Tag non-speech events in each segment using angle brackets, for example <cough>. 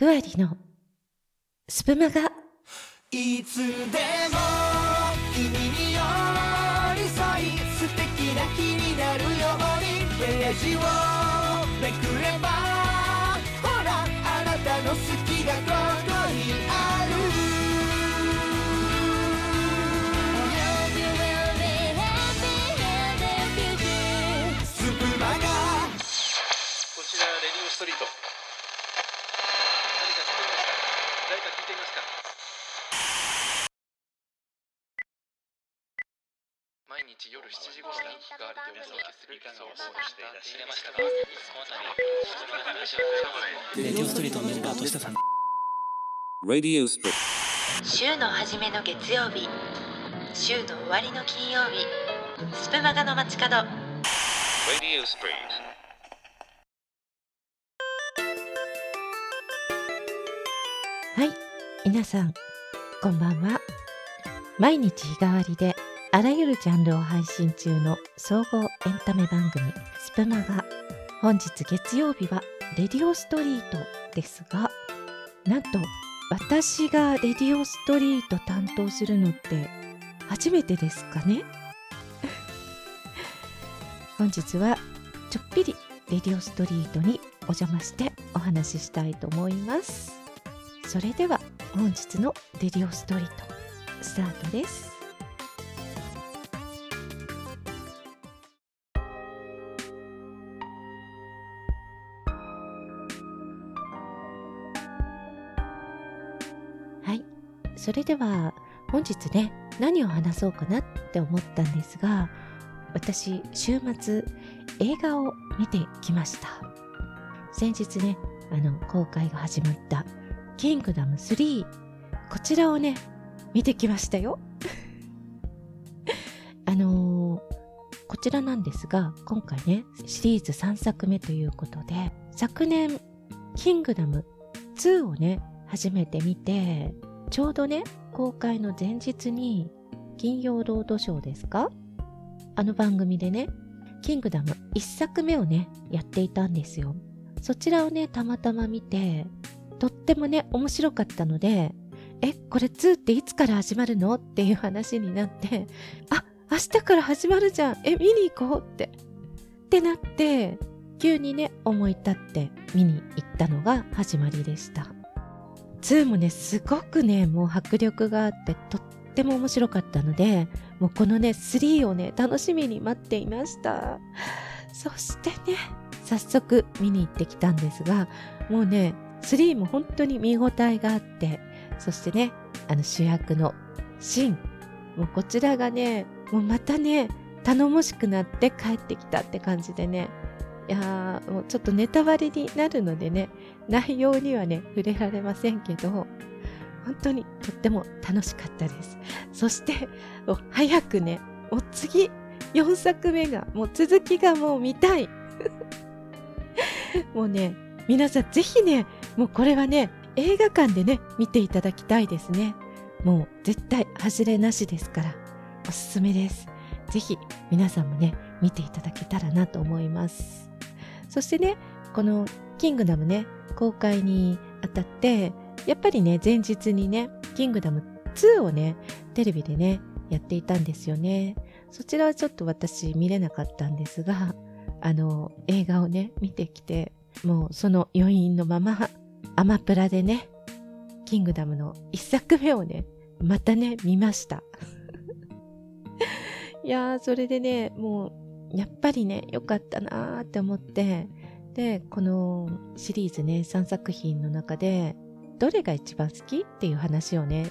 ふわりのスプマガいつでも君に寄り添い素敵な日になるように。ページをめくればほらあなたの好きがここにある。スプマガこちらレディオストリート何か知っていますかていますか。毎日夜7時頃に日替わりでお届けする総合していらっしゃいましたがこの度レディオストリートのメンバーとしてさん。Radio Split. 週の初めの月曜日。週の終わりの金曜日。スプマガの街角。Radio Split. はい皆さんこんばんは。毎日日替わりであらゆるジャンルを配信中の総合エンタメ番組スプマガ本日月曜日はレディオストリートですがなんと私がレディオストリート担当するのって初めてですかね？<laughs> 本日はちょっぴりレディオストリートにお邪魔してお話ししたいと思います。それでは本日のディオストリートスタートです。はい。それでは本日ね何を話そうかなって思ったんですが私週末映画を見てきました。先日ねあの公開が始まった「キングダム3」こちらをね見てきましたよ。<laughs> あのーこちらなんですが今回ねシリーズ3作目ということで昨年「キングダム2」をね初めて見てちょうどね公開の前日に金曜ロードショーですか？あの番組でねキングダム1作目をねやっていたんですよ。そちらをねたまたま見てとってもね面白かったのでえこれ2っていつから始まるの？っていう話になって <laughs> あ明日から始まるじゃん。え見に行こうって。ってなって急にね思い立って見に行ったのが始まりでした。2もねすごくねもう迫力があってとっても面白かったのでもうこのね3をね楽しみに待っていました。そしてね早速見に行ってきたんですがもうね3も本当に見応えがあってそしてねあの主役のシンもうこちらがねもうまたね頼もしくなって帰ってきたって感じでねいやーもうちょっとネタバレになるのでね内容にはね触れられませんけど本当にとっても楽しかったです。そして早くねもう次4作目がもう続きがもう見たい。<laughs> もうね皆さんぜひねもうこれはね映画館でね見ていただきたいですね。もう絶対外れなしですから。おすすめです。ぜひ皆さんもね見ていただけたらなと思います。そしてねこのキングダムね公開にあたってやっぱりね前日にねキングダム2をねテレビでねやっていたんですよね。そちらはちょっと私見れなかったんですがあの映画をね見てきてもうその余韻のままアマプラでねキングダムの一作目をねまたね見ました。<laughs> いやーそれでねもうやっぱりね良かったなーって思ってでこのシリーズね3作品の中でどれが一番好きっていう話をね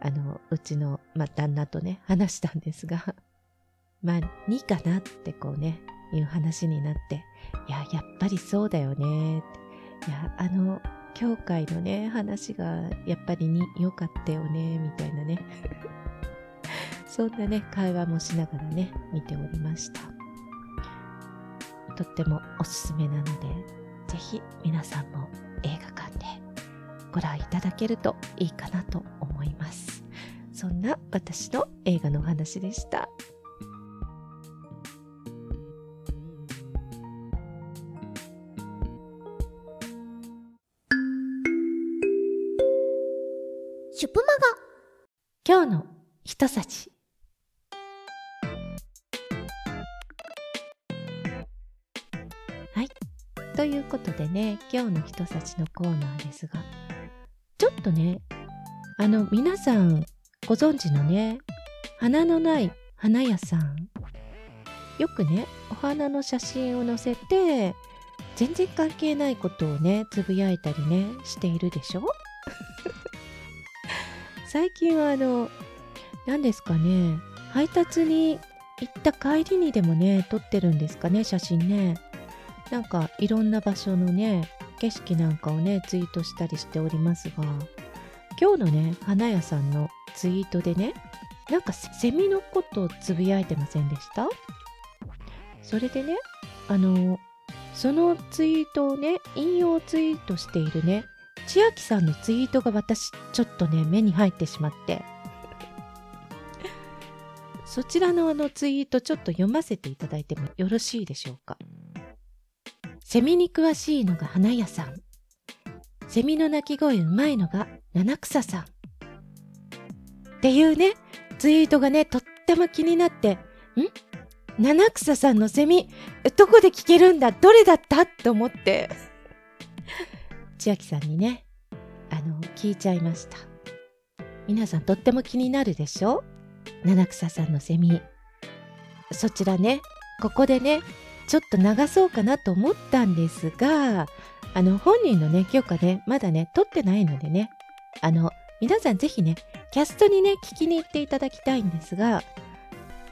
あのうちの、まあ、旦那とね話したんですが <laughs> まあ2かなってこうねいう話になっていややっぱりそうだよねって。いやあの教会のね話がやっぱりに良かったよねみたいなね。<laughs> そんなね会話もしながらね見ておりました。とってもおすすめなのでぜひ皆さんも映画館でご覧いただけるといいかなと思います。そんな私の映画のお話でした。プマ今日の一幸はい。ということでね今日の一幸のコーナーですが。ちょっとねあの皆さんご存知のね花のない花屋さん。よくねお花の写真を載せて全然関係ないことをねつぶやいたりねしているでしょ？最近はあの何ですかね配達に行った帰りにでもね撮ってるんですかね写真ね。なんかいろんな場所のね景色なんかをねツイートしたりしておりますが今日のね花屋さんのツイートでねなんかセミのことをつぶやいてませんでした？それでねあのそのツイートをね引用ツイートしているね千秋さんのツイートが私ちょっとね目に入ってしまって。そちらのあのツイートちょっと読ませていただいてもよろしいでしょうか。セミに詳しいのが花屋さん。セミの鳴き声うまいのが七草さん。っていうねツイートがねとっても気になってん？七草さんのセミどこで聞けるんだ？どれだった？と思って。千秋さんにねあの聞いちゃいました。皆さんとっても気になるでしょ？七草さんのセミ。そちらねここでねちょっと流そうかなと思ったんですがあの本人のね許可ねまだね取ってないのでねあの皆さんぜひねキャストにね聞きに行っていただきたいんですが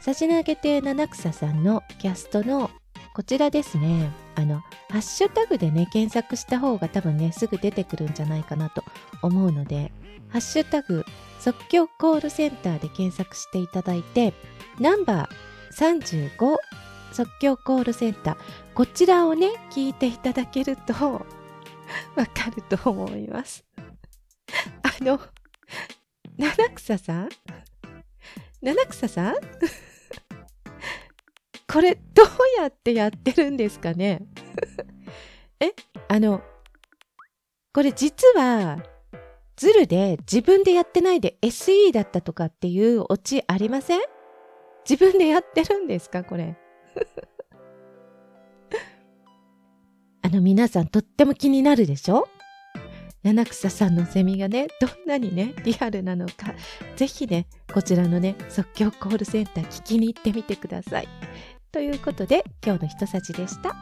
差し投げて七草さんのキャストのこちらですね。あのハッシュタグでね検索した方が多分ねすぐ出てくるんじゃないかなと思うのでハッシュタグ即興コールセンターで検索していただいてナンバー35即興コールセンター。こちらをね聞いていただけると <laughs> わかると思います。あの七草さん？七草さん？これどうやってやってるんですかね？<laughs> え？あのこれ実はズルで自分でやってないで SE だったとかっていうオチありません？自分でやってるんですか？これ。<laughs> あの皆さんとっても気になるでしょ？七草さんのセミがねどんなにねリアルなのかぜひねこちらのね即興コールセンター聞きに行ってみてください。ということで今日のひとさじでした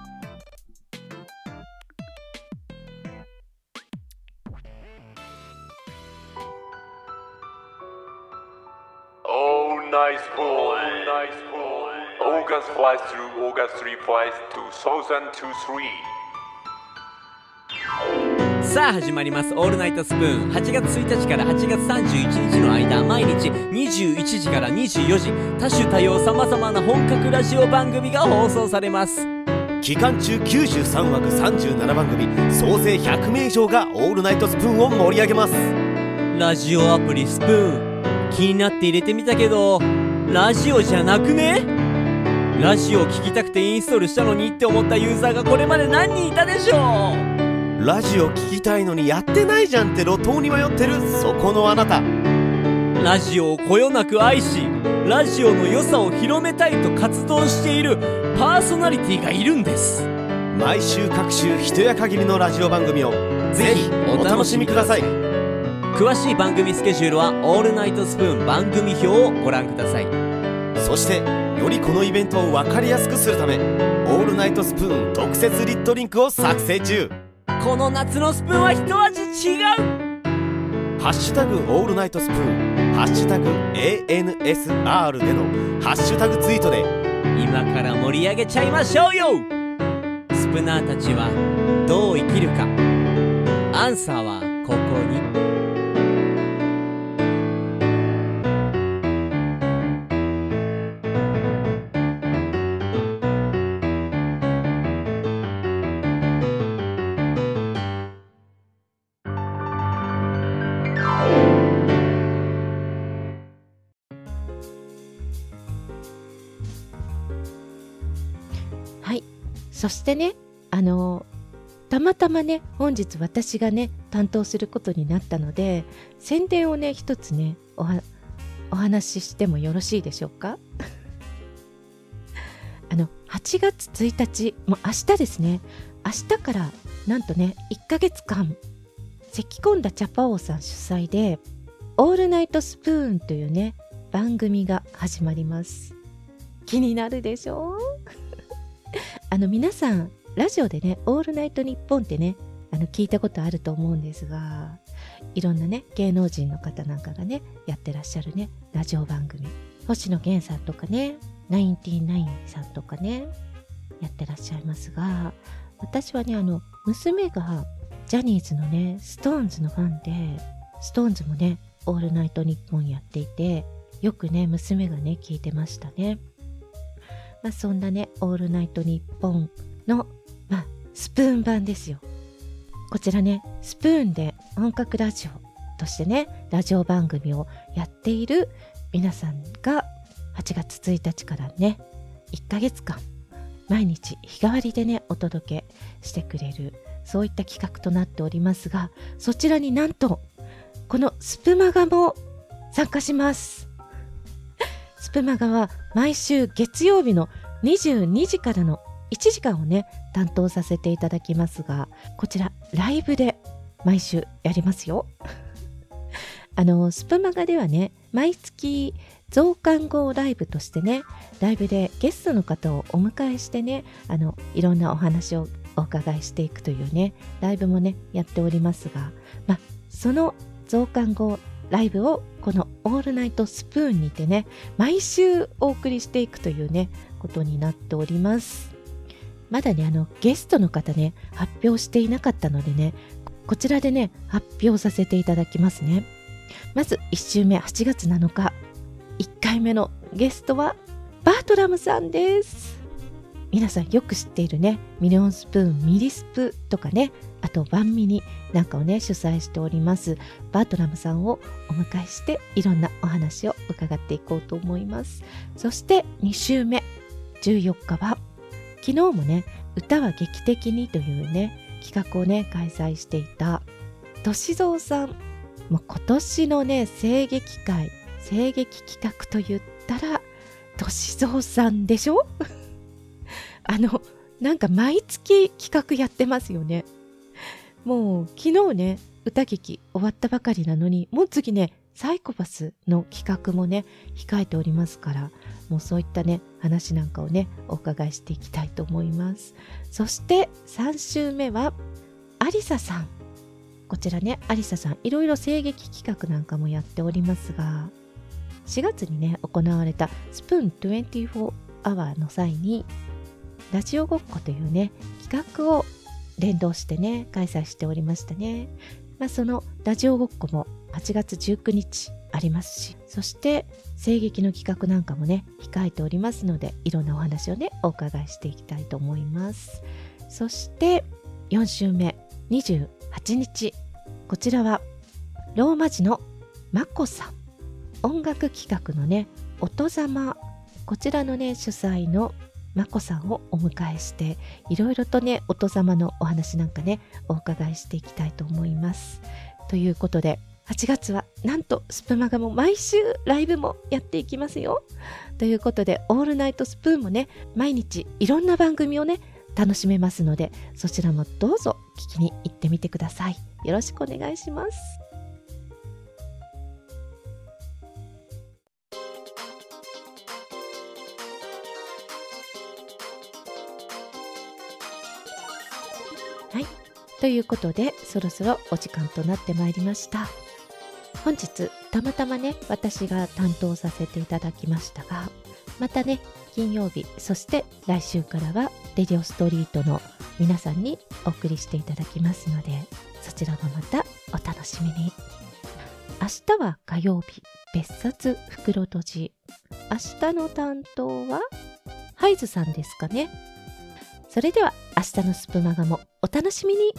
Oh, nice boy. Nice boy. August flies through August 3 flies 2023. さあ始まります「オールナイトスプーン」8月1日から8月31日の間毎日21時から24時多種多様さまざまな本格ラジオ番組が放送されます。期間中93枠37番組総勢100名以上がオールナイトスプーンを盛り上げます。ラジオアプリスプーン。気になって入れてみたけどラジオじゃなくね？ラジオ聞きたくてインストールしたのにって思ったユーザーがこれまで何人いたでしょう？ラジオ聞きたいのにやってないじゃんって路頭に迷ってるそこのあなた。ラジオをこよなく愛しラジオの良さを広めたいと活動しているパーソナリティがいるんです。毎週各週一夜限りのラジオ番組をぜひお楽しみください。詳しい番組スケジュールは「オールナイトスプーン」番組表をご覧ください。そしてよりこのイベントを分かりやすくするため「オールナイトスプーン」特設リットリンクを作成中この夏のスプーンは一味違う。ハッシュタグオールナイトスプーン。ハッシュタグ ANSR でのハッシュタグツイートで。今から盛り上げちゃいましょうよ。スプナーたちはどう生きるか。アンサーはここにそしてねあのたまたまね本日私がね担当することになったので宣伝をね一つねお話ししてもよろしいでしょうか？<laughs> あの8月1日もう明日ですね。明日からなんとね1ヶ月間咳き込んだチャパオさん主催で「オールナイトスプーン」というね番組が始まります。気になるでしょ？うあの皆さんラジオでね「オールナイトニッポン」ってねあの聞いたことあると思うんですがいろんなね芸能人の方なんかがねやってらっしゃるねラジオ番組星野源さんとかねナインティナインさんとかねやってらっしゃいますが私はねあの娘がジャニーズのねストーンズのファンでストーンズもねオールナイトニッポンやっていてよくね娘がね聞いてましたね、まあ、そんなねオールナイトニッポンの、まあ、スプーン版ですよ。こちらねスプーンで本格ラジオとしてねラジオ番組をやっている皆さんが8月1日からね1ヶ月間毎日日替わりでねお届けしてくれるそういった企画となっておりますがそちらになんとこのスプマガも参加します。スプマガは毎週月曜日の22時からの1時間をね担当させていただきますがこちらライブで毎週やりますよ。<laughs> あのスプマガではね毎月増刊号ライブとしてねライブでゲストの方をお迎えしてねあのいろんなお話をお伺いしていくというねライブもねやっておりますが、まあ、その増刊号ライブをこの「オールナイトスプーン」にてね毎週お送りしていくというねことになっております。まだねあのゲストの方ね発表していなかったのでねこちらでね発表させていただきますね。まず1週目8月7日。1回目のゲストはバートラムさんです。皆さんよく知っているねミリオンスプーンミリスプとかねあと番ミニなんかをね主催しておりますバートラムさんをお迎えしていろんなお話を伺っていこうと思います。そして2週目14日は昨日もね歌は劇的にというね企画をね開催していた歳三さん。もう今年のね声劇界声劇企画と言ったら歳三さんでしょ？<laughs> あのなんか毎月企画やってますよね。もう昨日ね歌劇終わったばかりなのにもう次ねサイコパスの企画もね控えておりますからもうそういったね話なんかをねお伺いしていきたいと思います。そして3週目はアリサさん。こちらねアリサさんいろいろ声劇企画なんかもやっておりますが4月にね行われたスプーン24アワーの際にラジオごっこというね企画を連動してね開催しておりましたね、まあ、そのラジオごっこも8月19日ありますしそして声劇の企画なんかもね控えておりますのでいろんなお話をねお伺いしていきたいと思います。そして4週目28日。こちらはローマ字のまこさん。音楽企画のね音ざまこちらのね主催のまこさんをお迎えしていろいろとね音ざまのお話なんかねお伺いしていきたいと思います。ということで8月はなんとスプマガも毎週ライブもやっていきますよ。ということでオールナイトスプーンもね毎日いろんな番組をね楽しめますのでそちらもどうぞ聞きに行ってみてください。よろしくお願いします。ということでそろそろお時間となってまいりました。本日たまたまね私が担当させていただきましたがまたね金曜日そして来週からはレディオストリートの皆さんにお送りしていただきますのでそちらもまたお楽しみに。明日は火曜日別冊袋閉じ。明日の担当はハイズさんですかね。それでは明日のスプマガもお楽しみに。